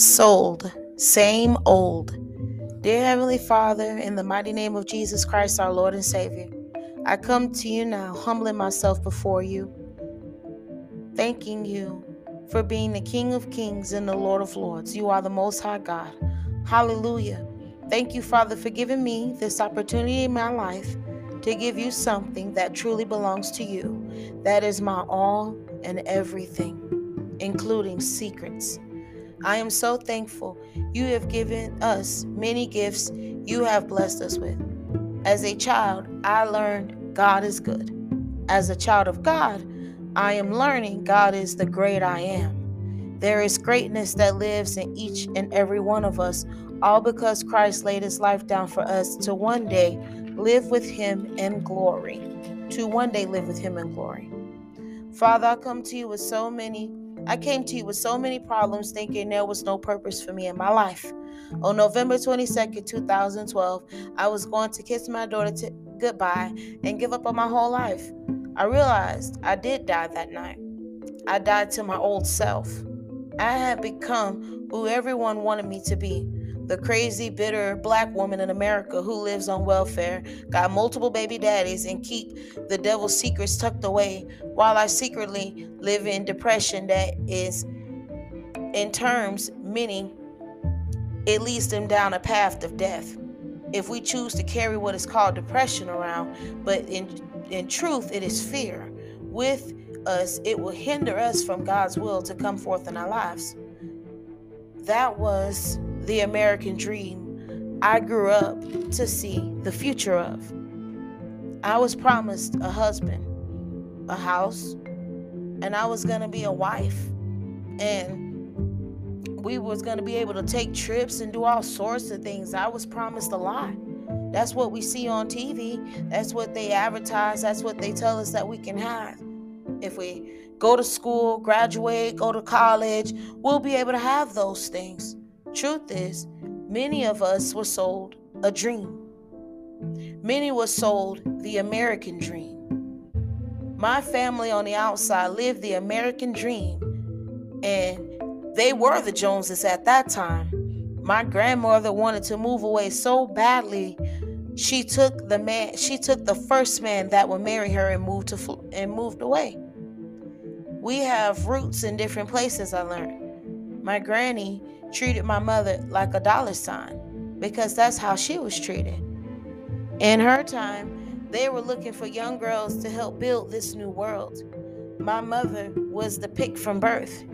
sold, same old. Dear Heavenly Father, in the mighty name of Jesus Christ, our Lord and Savior, I come to you now, humbling myself before you, thanking you for being the King of Kings and the Lord of Lords. You are the Most High God. Hallelujah. Thank you, Father, for giving me this opportunity in my life to give you something that truly belongs to you. That is my all and everything, including secrets. I am so thankful you have given us many gifts you have blessed us with. As a child, I learned God is good. As a child of God, I am learning God is the great I am. There is greatness that lives in each and every one of us, all because Christ laid his life down for us to one day live with him in glory. To one day live with him in glory. Father, I come to you with so many I came to you with so many problems thinking there was no purpose for me in my life. On November 22nd, 2012, I was going to kiss my daughter t- goodbye and give up on my whole life. I realized I did die that night. I died to my old self. I had become who everyone wanted me to be the crazy, bitter black woman in America who lives on welfare, got multiple baby daddies, and keep the devil's secrets tucked away, while I secretly live in depression that is, in terms, many, it leads them down a path of death. If we choose to carry what is called depression around, but in in truth, it is fear. With us, it will hinder us from God's will to come forth in our lives. That was the American dream I grew up to see the future of. I was promised a husband, a house, and I was going to be a wife. And we was going to be able to take trips and do all sorts of things. I was promised a lot. That's what we see on TV. That's what they advertise. That's what they tell us that we can have. If we go to school, graduate, go to college, we'll be able to have those things. Truth is, many of us were sold a dream. Many were sold the American dream. My family on the outside lived the American dream, and they were the Joneses at that time. My grandmother wanted to move away so badly, she took the man. She took the first man that would marry her and moved to and moved away. We have roots in different places. I learned. My granny treated my mother like a dollar sign because that's how she was treated. In her time, they were looking for young girls to help build this new world. My mother was the pick from birth.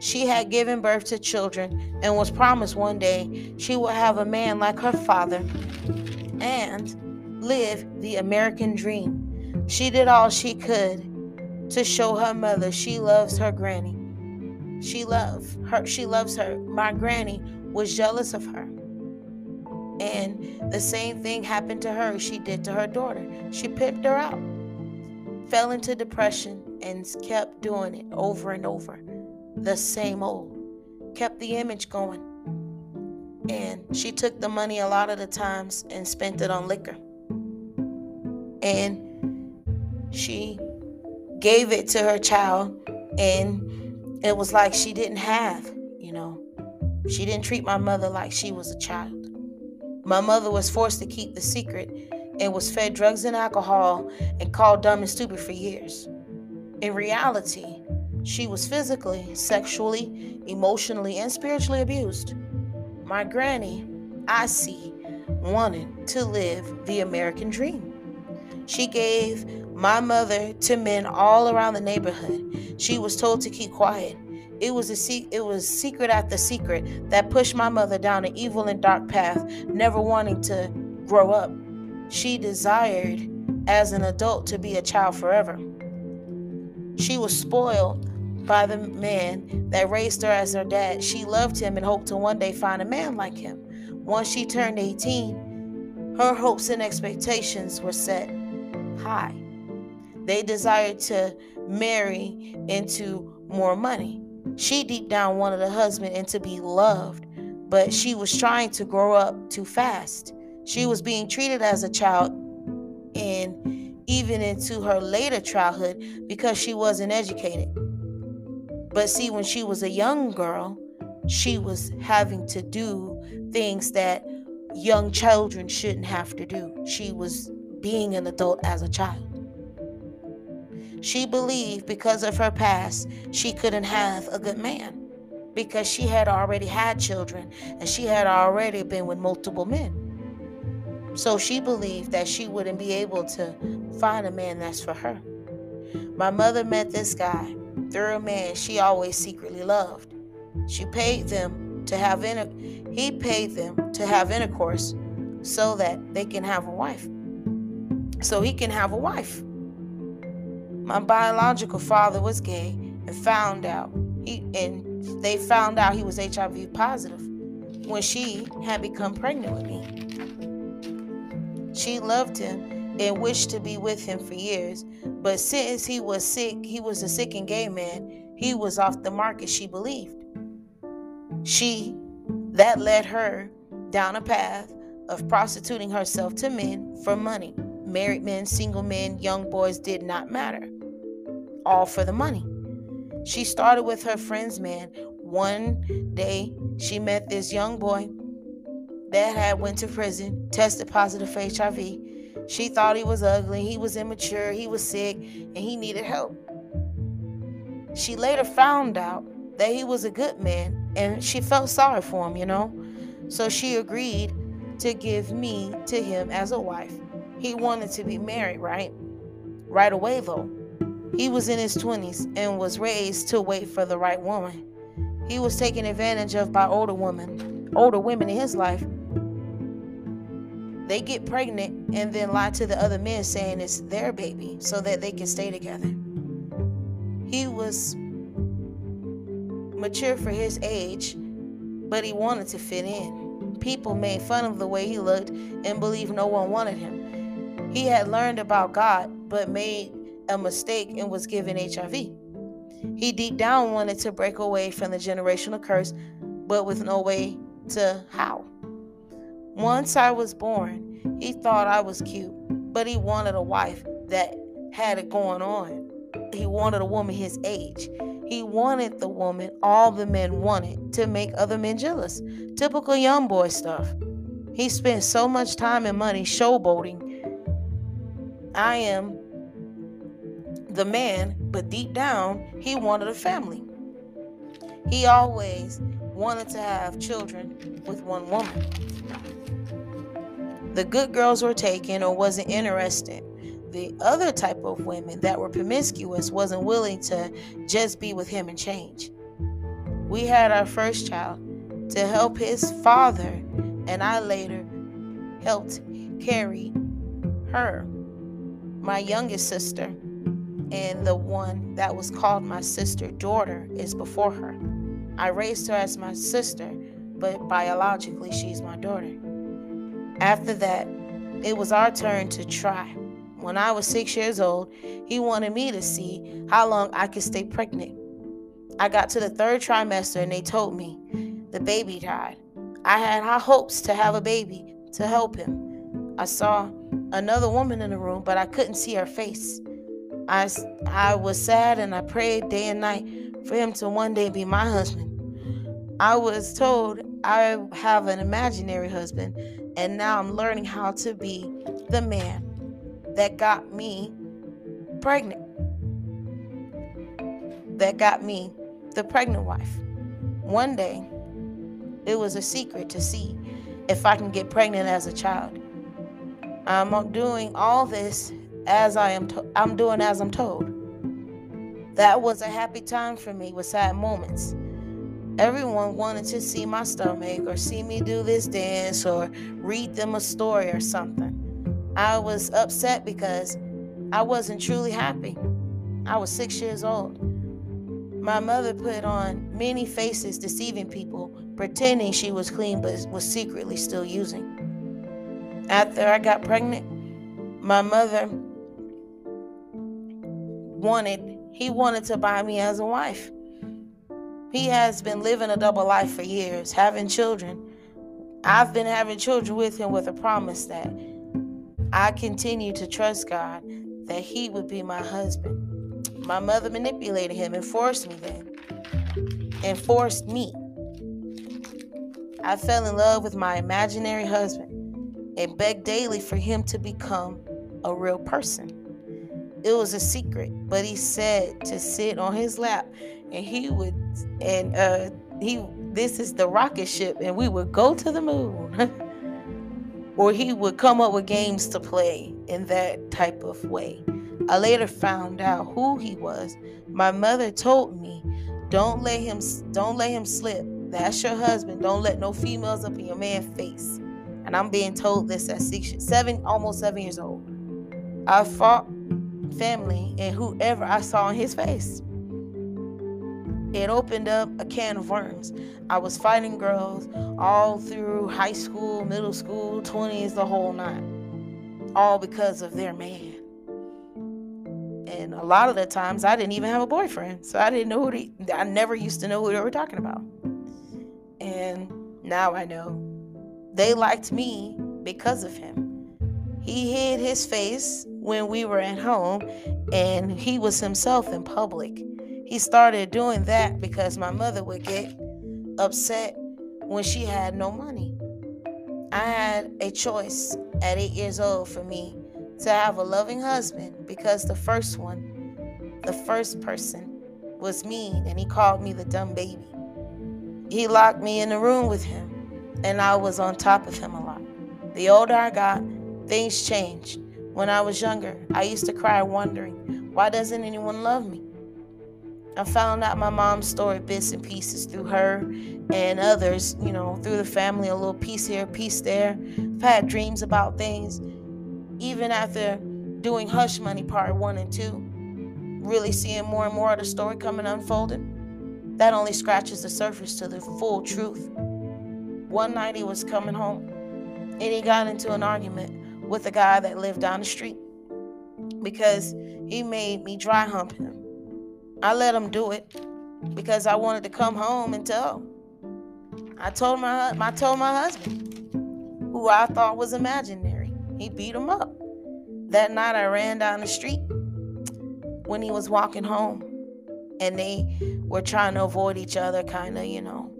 She had given birth to children and was promised one day she would have a man like her father and live the American dream. She did all she could to show her mother she loves her granny. She loves her. She loves her. My granny was jealous of her. And the same thing happened to her. She did to her daughter. She picked her out, fell into depression, and kept doing it over and over. The same old. Kept the image going. And she took the money a lot of the times and spent it on liquor. And she gave it to her child and it was like she didn't have, you know. She didn't treat my mother like she was a child. My mother was forced to keep the secret and was fed drugs and alcohol and called dumb and stupid for years. In reality, she was physically, sexually, emotionally, and spiritually abused. My granny, I see, wanted to live the American dream. She gave my mother to men all around the neighborhood. She was told to keep quiet. It was a se- it was secret after secret that pushed my mother down an evil and dark path, never wanting to grow up. She desired as an adult to be a child forever. She was spoiled by the man that raised her as her dad. She loved him and hoped to one day find a man like him. Once she turned 18, her hopes and expectations were set high. They desired to marry into more money. She deep down wanted a husband and to be loved, but she was trying to grow up too fast. She was being treated as a child and even into her later childhood because she wasn't educated. But see, when she was a young girl, she was having to do things that young children shouldn't have to do. She was being an adult as a child. She believed because of her past, she couldn't have a good man because she had already had children and she had already been with multiple men. So she believed that she wouldn't be able to find a man that's for her. My mother met this guy through a man she always secretly loved. She paid them to have inter- he paid them to have intercourse so that they can have a wife. So he can have a wife. My biological father was gay and found out he and they found out he was HIV positive when she had become pregnant with me. She loved him and wished to be with him for years, but since he was sick, he was a sick and gay man, he was off the market, she believed. She that led her down a path of prostituting herself to men for money. Married men, single men, young boys did not matter. All for the money. She started with her friend's man. One day, she met this young boy that had went to prison, tested positive for HIV. She thought he was ugly, he was immature, he was sick, and he needed help. She later found out that he was a good man and she felt sorry for him, you know. So she agreed to give me to him as a wife. He wanted to be married, right? Right away, though. He was in his 20s and was raised to wait for the right woman. He was taken advantage of by older women, older women in his life. They get pregnant and then lie to the other men saying it's their baby so that they can stay together. He was mature for his age, but he wanted to fit in. People made fun of the way he looked and believed no one wanted him. He had learned about God, but made a mistake and was given HIV. He deep down wanted to break away from the generational curse, but with no way to how. Once I was born, he thought I was cute, but he wanted a wife that had it going on. He wanted a woman his age. He wanted the woman all the men wanted to make other men jealous. Typical young boy stuff. He spent so much time and money showboating. I am the man, but deep down, he wanted a family. He always wanted to have children with one woman. The good girls were taken or wasn't interested the other type of women that were promiscuous wasn't willing to just be with him and change. We had our first child to help his father, and I later helped carry her, my youngest sister, and the one that was called my sister daughter is before her. I raised her as my sister, but biologically she's my daughter. After that, it was our turn to try when I was six years old, he wanted me to see how long I could stay pregnant. I got to the third trimester and they told me the baby died. I had high hopes to have a baby to help him. I saw another woman in the room, but I couldn't see her face. I, I was sad and I prayed day and night for him to one day be my husband. I was told I have an imaginary husband, and now I'm learning how to be the man that got me pregnant. That got me the pregnant wife. One day, it was a secret to see if I can get pregnant as a child. I'm doing all this as I am to- I'm doing as I'm told. That was a happy time for me with sad moments. Everyone wanted to see my stomach or see me do this dance or read them a story or something. I was upset because I wasn't truly happy. I was six years old. My mother put on many faces deceiving people, pretending she was clean but was secretly still using. After I got pregnant, my mother wanted, he wanted to buy me as a wife. He has been living a double life for years, having children. I've been having children with him with a promise that I continue to trust God that He would be my husband. My mother manipulated him and forced me then, and forced me I fell in love with my imaginary husband and begged daily for him to become a real person. It was a secret, but he said to sit on his lap and he would and uh he this is the rocket ship and we would go to the moon. or he would come up with games to play in that type of way. I later found out who he was. My mother told me, "Don't let him don't let him slip. That's your husband. Don't let no females up in your man's face." And I'm being told this at six, seven, almost seven years old. I fought family and whoever I saw in his face. It opened up a can of worms. I was fighting girls all through high school, middle school, 20s, the whole nine, all because of their man. And a lot of the times I didn't even have a boyfriend, so I didn't know who they, I never used to know who they were talking about. And now I know they liked me because of him. He hid his face when we were at home and he was himself in public. He started doing that because my mother would get upset when she had no money. I had a choice at eight years old for me to have a loving husband because the first one, the first person, was mean and he called me the dumb baby. He locked me in the room with him and I was on top of him a lot. The older I got, things changed. When I was younger, I used to cry wondering, why doesn't anyone love me? I found out my mom's story bits and pieces through her and others, you know, through the family, a little piece here, piece there. I've had dreams about things. Even after doing Hush Money Part 1 and 2, really seeing more and more of the story coming unfolding, that only scratches the surface to the full truth. One night he was coming home and he got into an argument with a guy that lived down the street because he made me dry hump him. I let him do it because I wanted to come home and tell. I told my I told my husband, who I thought was imaginary. He beat him up. That night I ran down the street when he was walking home and they were trying to avoid each other kind of, you know.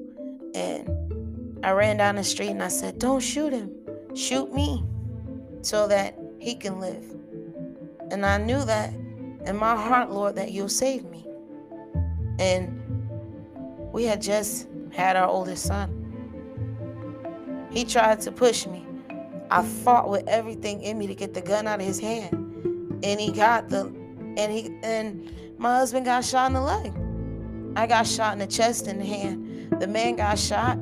And I ran down the street and I said, "Don't shoot him. Shoot me." so that he can live. And I knew that in my heart, Lord, that you'll save me. And we had just had our oldest son. He tried to push me. I fought with everything in me to get the gun out of his hand. And he got the and he and my husband got shot in the leg. I got shot in the chest and the hand. The man got shot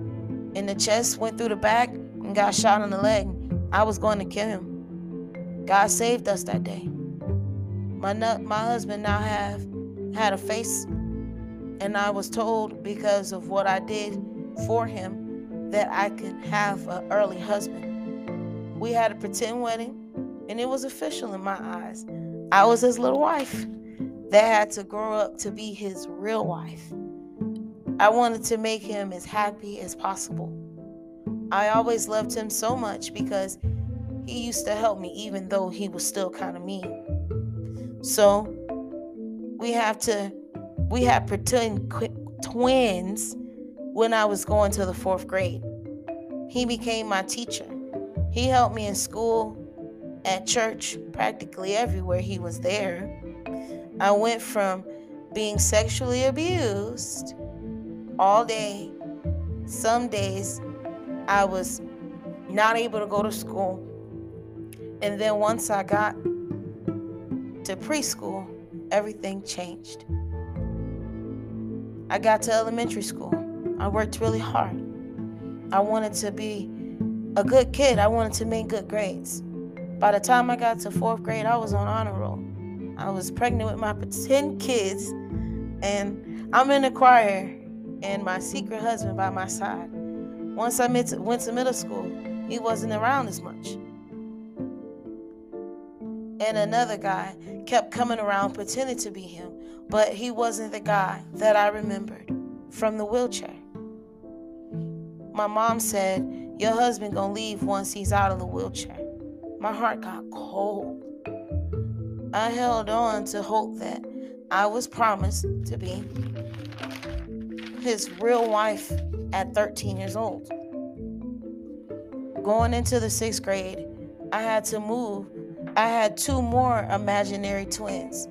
in the chest, went through the back, and got shot in the leg. I was going to kill him. God saved us that day. My my husband now have had a face, and I was told because of what I did for him that I could have an early husband. We had a pretend wedding, and it was official in my eyes. I was his little wife that had to grow up to be his real wife. I wanted to make him as happy as possible. I always loved him so much because he used to help me even though he was still kind of mean. So we have to we had pretend twins when I was going to the 4th grade. He became my teacher. He helped me in school, at church, practically everywhere he was there. I went from being sexually abused all day, some days I was not able to go to school. And then once I got to preschool, everything changed. I got to elementary school. I worked really hard. I wanted to be a good kid. I wanted to make good grades. By the time I got to fourth grade, I was on honor roll. I was pregnant with my 10 kids, and I'm in the choir, and my secret husband by my side. Once I went to middle school, he wasn't around as much. And another guy kept coming around pretending to be him, but he wasn't the guy that I remembered from the wheelchair. My mom said, Your husband gonna leave once he's out of the wheelchair. My heart got cold. I held on to hope that I was promised to be his real wife at 13 years old. going into the sixth grade, I had to move. I had two more imaginary twins.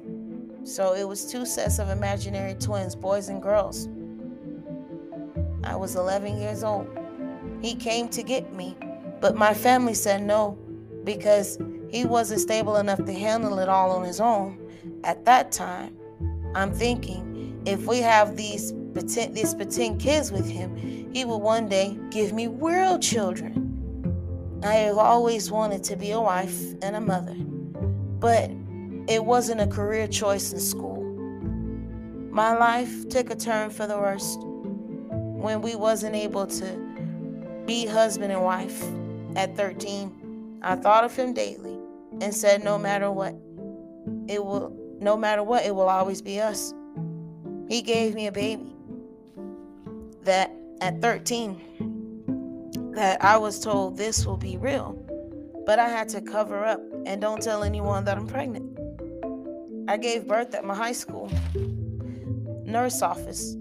So it was two sets of imaginary twins, boys and girls. I was 11 years old. He came to get me, but my family said no because he wasn't stable enough to handle it all on his own. At that time, I'm thinking if we have these pretend, these pretend kids with him, he will one day give me real children. I have always wanted to be a wife and a mother, but it wasn't a career choice in school. My life took a turn for the worst when we wasn't able to be husband and wife at 13. I thought of him daily and said no matter what, it will no matter what, it will always be us. He gave me a baby that at 13 that I was told this will be real, but I had to cover up and don't tell anyone that I'm pregnant. I gave birth at my high school nurse office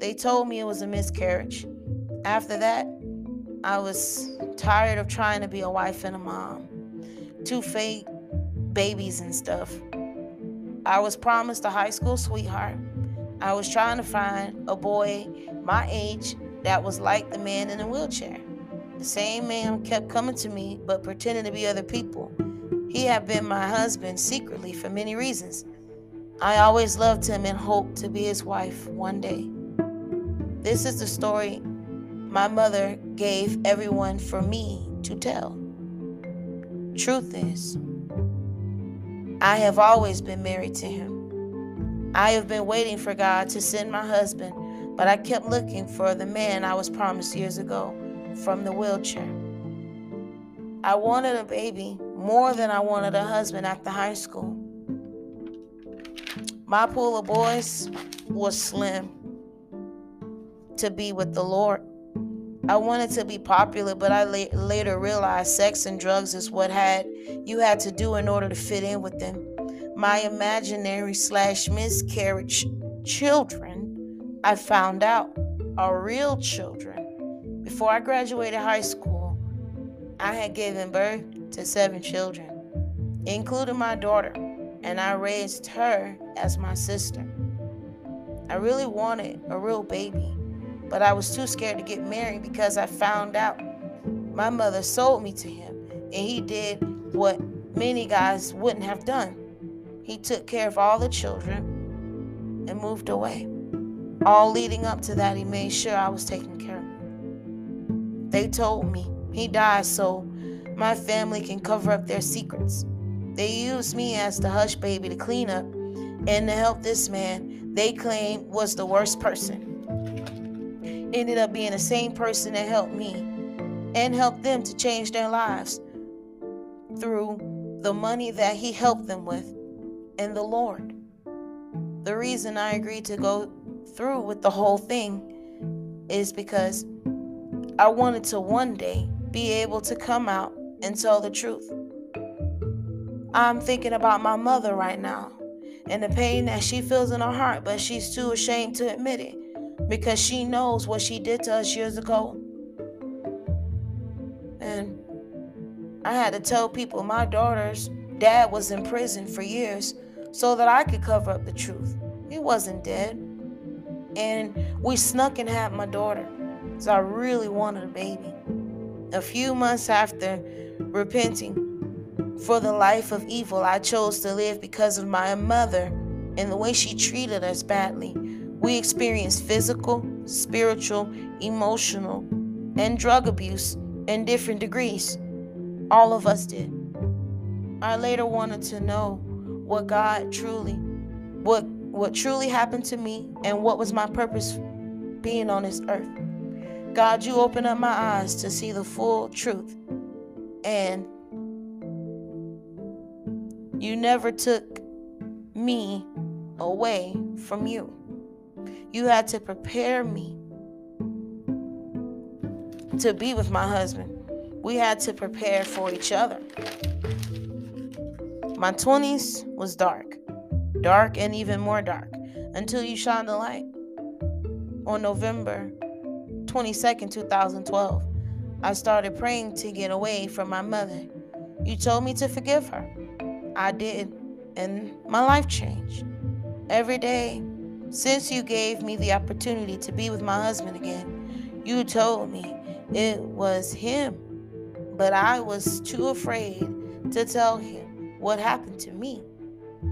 they told me it was a miscarriage. After that, I was tired of trying to be a wife and a mom. Two fake babies and stuff. I was promised a high school sweetheart. I was trying to find a boy my age that was like the man in the wheelchair. The same man kept coming to me, but pretending to be other people. He had been my husband secretly for many reasons. I always loved him and hoped to be his wife one day. This is the story my mother gave everyone for me to tell. Truth is, I have always been married to him. I have been waiting for God to send my husband, but I kept looking for the man I was promised years ago from the wheelchair. I wanted a baby more than I wanted a husband after high school. My pool of boys was slim to be with the Lord. I wanted to be popular, but I la- later realized sex and drugs is what had you had to do in order to fit in with them. My imaginary slash miscarriage children, I found out, are real children. Before I graduated high school, I had given birth to seven children, including my daughter, and I raised her as my sister. I really wanted a real baby but I was too scared to get married because I found out my mother sold me to him, and he did what many guys wouldn't have done. He took care of all the children and moved away. All leading up to that, he made sure I was taken care of. They told me he died so my family can cover up their secrets. They used me as the hush baby to clean up and to help this man they claim was the worst person ended up being the same person that helped me and helped them to change their lives through the money that He helped them with and the Lord. The reason I agreed to go through with the whole thing is because I wanted to one day be able to come out and tell the truth. I'm thinking about my mother right now and the pain that she feels in her heart, but she's too ashamed to admit it because she knows what she did to us years ago. And I had to tell people my daughter's dad was in prison for years so that I could cover up the truth. He wasn't dead. And we snuck and had my daughter because I really wanted a baby. A few months after repenting for the life of evil I chose to live because of my mother and the way she treated us badly, we experienced physical, spiritual, emotional, and drug abuse in different degrees. All of us did. I later wanted to know what God truly, what what truly happened to me and what was my purpose being on this earth. God, you opened up my eyes to see the full truth. And you never took me away from you. You had to prepare me to be with my husband. We had to prepare for each other. My 20s was dark, dark and even more dark until you shine the light. On November 22nd, 2012, I started praying to get away from my mother. You told me to forgive her. I did, and my life changed. Every day, since you gave me the opportunity to be with my husband again, you told me it was him, but I was too afraid to tell him what happened to me.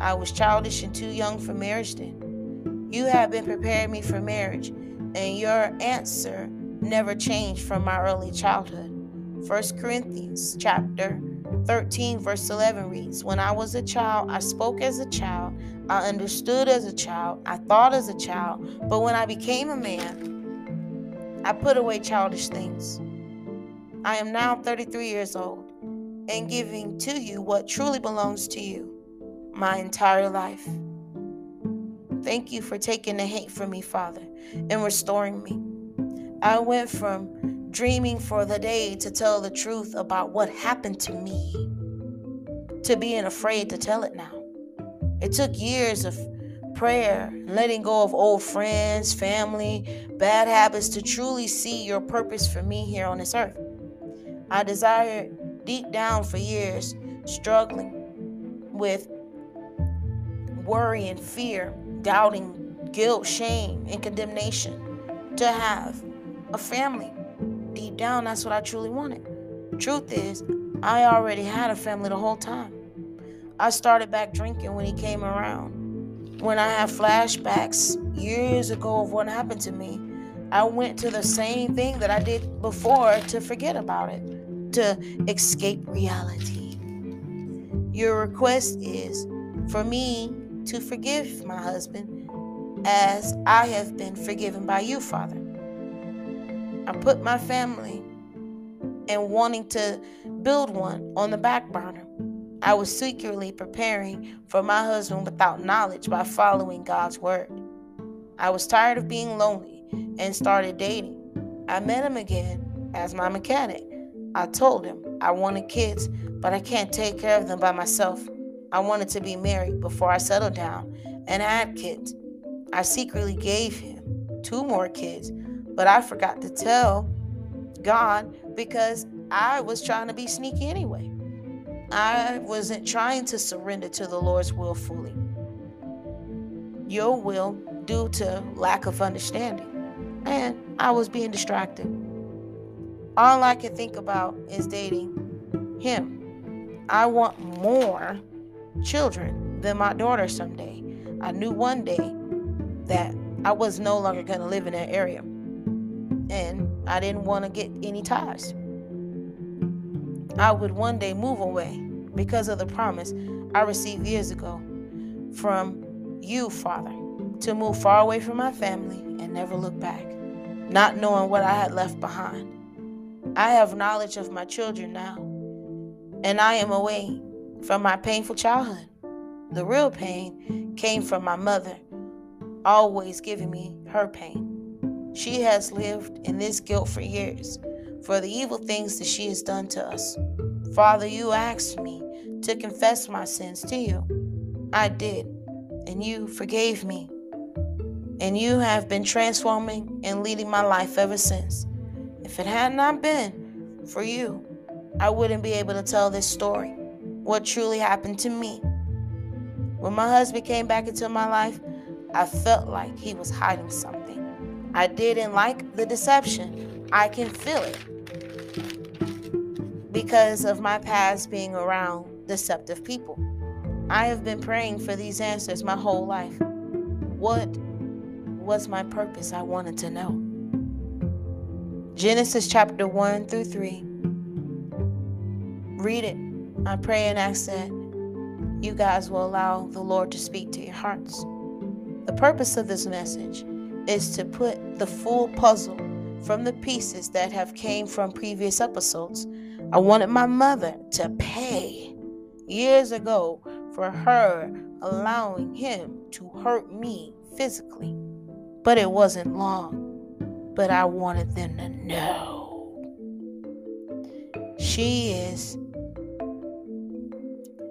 I was childish and too young for marriage then. You have been preparing me for marriage, and your answer never changed from my early childhood. 1 Corinthians chapter 13 verse 11 reads, "When I was a child, I spoke as a child, I understood as a child, I thought as a child, but when I became a man, I put away childish things. I am now 33 years old and giving to you what truly belongs to you, my entire life. Thank you for taking the hate from me, Father, and restoring me. I went from dreaming for the day to tell the truth about what happened to me to being afraid to tell it now. It took years of prayer, letting go of old friends, family, bad habits to truly see your purpose for me here on this earth. I desired deep down for years, struggling with worry and fear, doubting, guilt, shame, and condemnation, to have a family. Deep down, that's what I truly wanted. Truth is, I already had a family the whole time. I started back drinking when he came around. When I have flashbacks years ago of what happened to me, I went to the same thing that I did before to forget about it, to escape reality. Your request is for me to forgive my husband as I have been forgiven by you, Father. I put my family and wanting to build one on the back burner. I was secretly preparing for my husband without knowledge by following God's word. I was tired of being lonely and started dating. I met him again as my mechanic. I told him I wanted kids, but I can't take care of them by myself. I wanted to be married before I settled down and had kids. I secretly gave him two more kids, but I forgot to tell God because I was trying to be sneaky anyway. I wasn't trying to surrender to the Lord's will fully. Your will due to lack of understanding. And I was being distracted. All I can think about is dating him. I want more children than my daughter someday. I knew one day that I was no longer going to live in that area. And I didn't want to get any ties. I would one day move away because of the promise I received years ago from you, Father, to move far away from my family and never look back, not knowing what I had left behind. I have knowledge of my children now, and I am away from my painful childhood. The real pain came from my mother, always giving me her pain. She has lived in this guilt for years for the evil things that she has done to us. Father, you asked me to confess my sins to you. I did, and you forgave me. And you have been transforming and leading my life ever since. If it had not been for you, I wouldn't be able to tell this story, what truly happened to me. When my husband came back into my life, I felt like he was hiding something. I didn't like the deception. I can feel it because of my past being around deceptive people. I have been praying for these answers my whole life. What was my purpose? I wanted to know. Genesis chapter 1 through 3. Read it. I pray and ask that you guys will allow the Lord to speak to your hearts. The purpose of this message is to put the full puzzle from the pieces that have came from previous episodes I wanted my mother to pay years ago for her allowing him to hurt me physically. But it wasn't long. But I wanted them to know. She is.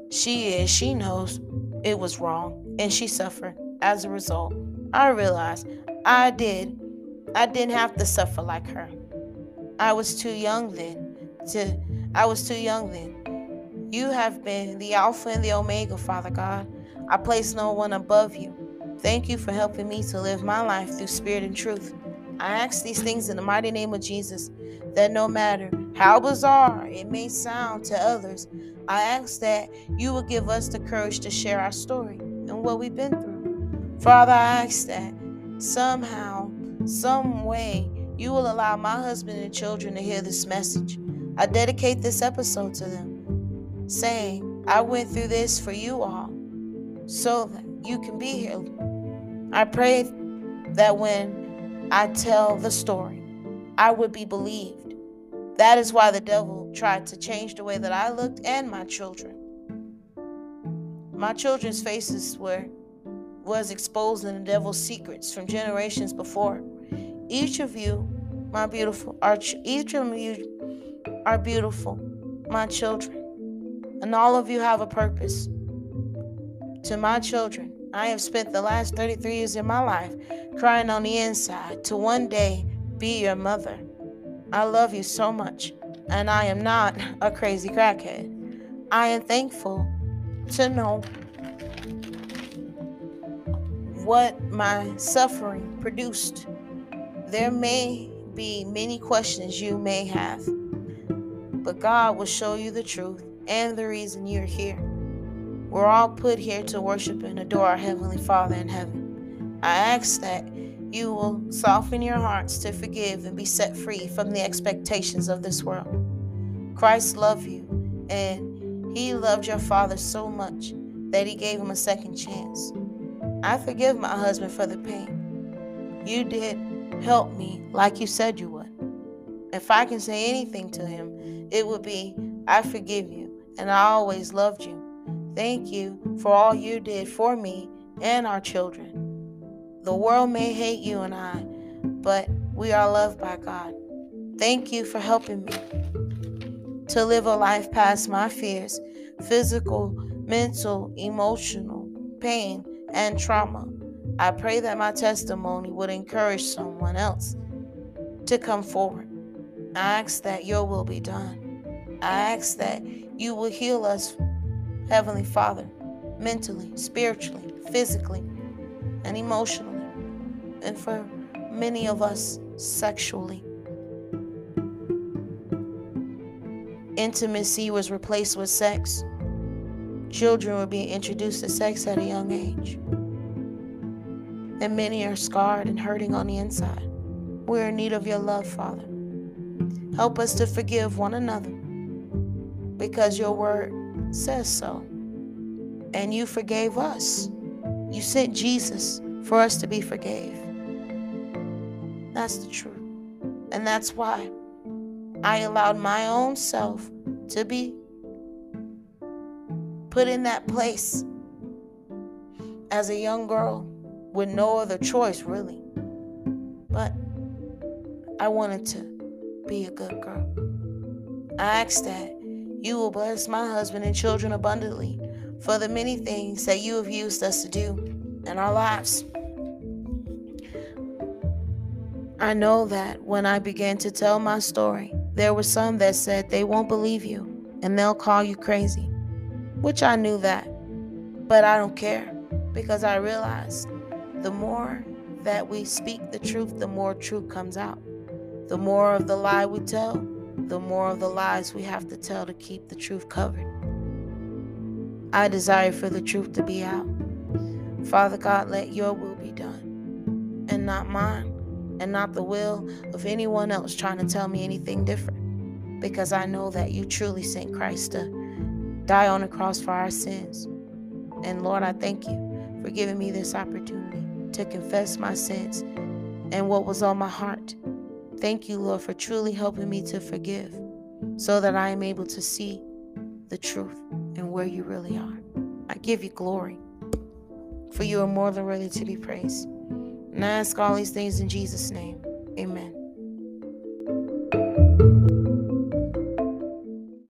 She is. She knows it was wrong and she suffered as a result. I realized I did. I didn't have to suffer like her. I was too young then to I was too young then. You have been the Alpha and the Omega, Father God. I place no one above you. Thank you for helping me to live my life through spirit and truth. I ask these things in the mighty name of Jesus, that no matter how bizarre it may sound to others, I ask that you will give us the courage to share our story and what we've been through. Father, I ask that somehow, some way, you will allow my husband and children to hear this message. I dedicate this episode to them, saying, I went through this for you all so that you can be here. I pray that when I tell the story, I would be believed. That is why the devil tried to change the way that I looked and my children. My children's faces were was exposing the devil's secrets from generations before. Each of you, my beautiful, arch, each of you are beautiful, my children, and all of you have a purpose. To my children, I have spent the last 33 years of my life crying on the inside to one day be your mother. I love you so much, and I am not a crazy crackhead. I am thankful to know what my suffering produced. There may be many questions you may have, but God will show you the truth and the reason you're here. We're all put here to worship and adore our Heavenly Father in heaven. I ask that you will soften your hearts to forgive and be set free from the expectations of this world. Christ loved you, and He loved your Father so much that He gave him a second chance. I forgive my husband for the pain. You did help me like you said you would. If I can say anything to him, it would be, I forgive you, and I always loved you. Thank you for all you did for me and our children. The world may hate you and I, but we are loved by God. Thank you for helping me to live a life past my fears, physical, mental, emotional, pain, and trauma. I pray that my testimony would encourage someone else to come forward. I ask that your will be done. I ask that you will heal us, Heavenly Father, mentally, spiritually, physically, and emotionally and for many of us sexually. Intimacy was replaced with sex. Children were being introduced to sex at a young age. And many are scarred and hurting on the inside. We're in need of your love, Father. Help us to forgive one another because your word says so. And you forgave us. You sent Jesus for us to be forgave. That's the truth. And that's why I allowed my own self to be put in that place as a young girl with no other choice, really. But I wanted to be a good girl. I asked that you will bless my husband and children abundantly for the many things that you have used us to do in our lives. I know that when I began to tell my story, there were some that said they won't believe you and they'll call you crazy, which I knew that. But I don't care because I realized the more that we speak the truth, the more truth comes out. The more of the lie we tell, the more of the lies we have to tell to keep the truth covered. I desire for the truth to be out. Father God, let your will be done and not mine and not the will of anyone else trying to tell me anything different. Because I know that you truly sent Christ to die on the cross for our sins. And Lord, I thank you for giving me this opportunity to confess my sins and what was on my heart. Thank you, Lord, for truly helping me to forgive so that I am able to see the truth and where you really are. I give you glory, for you are more than worthy to be praised. And I ask all these things in Jesus' name. Amen.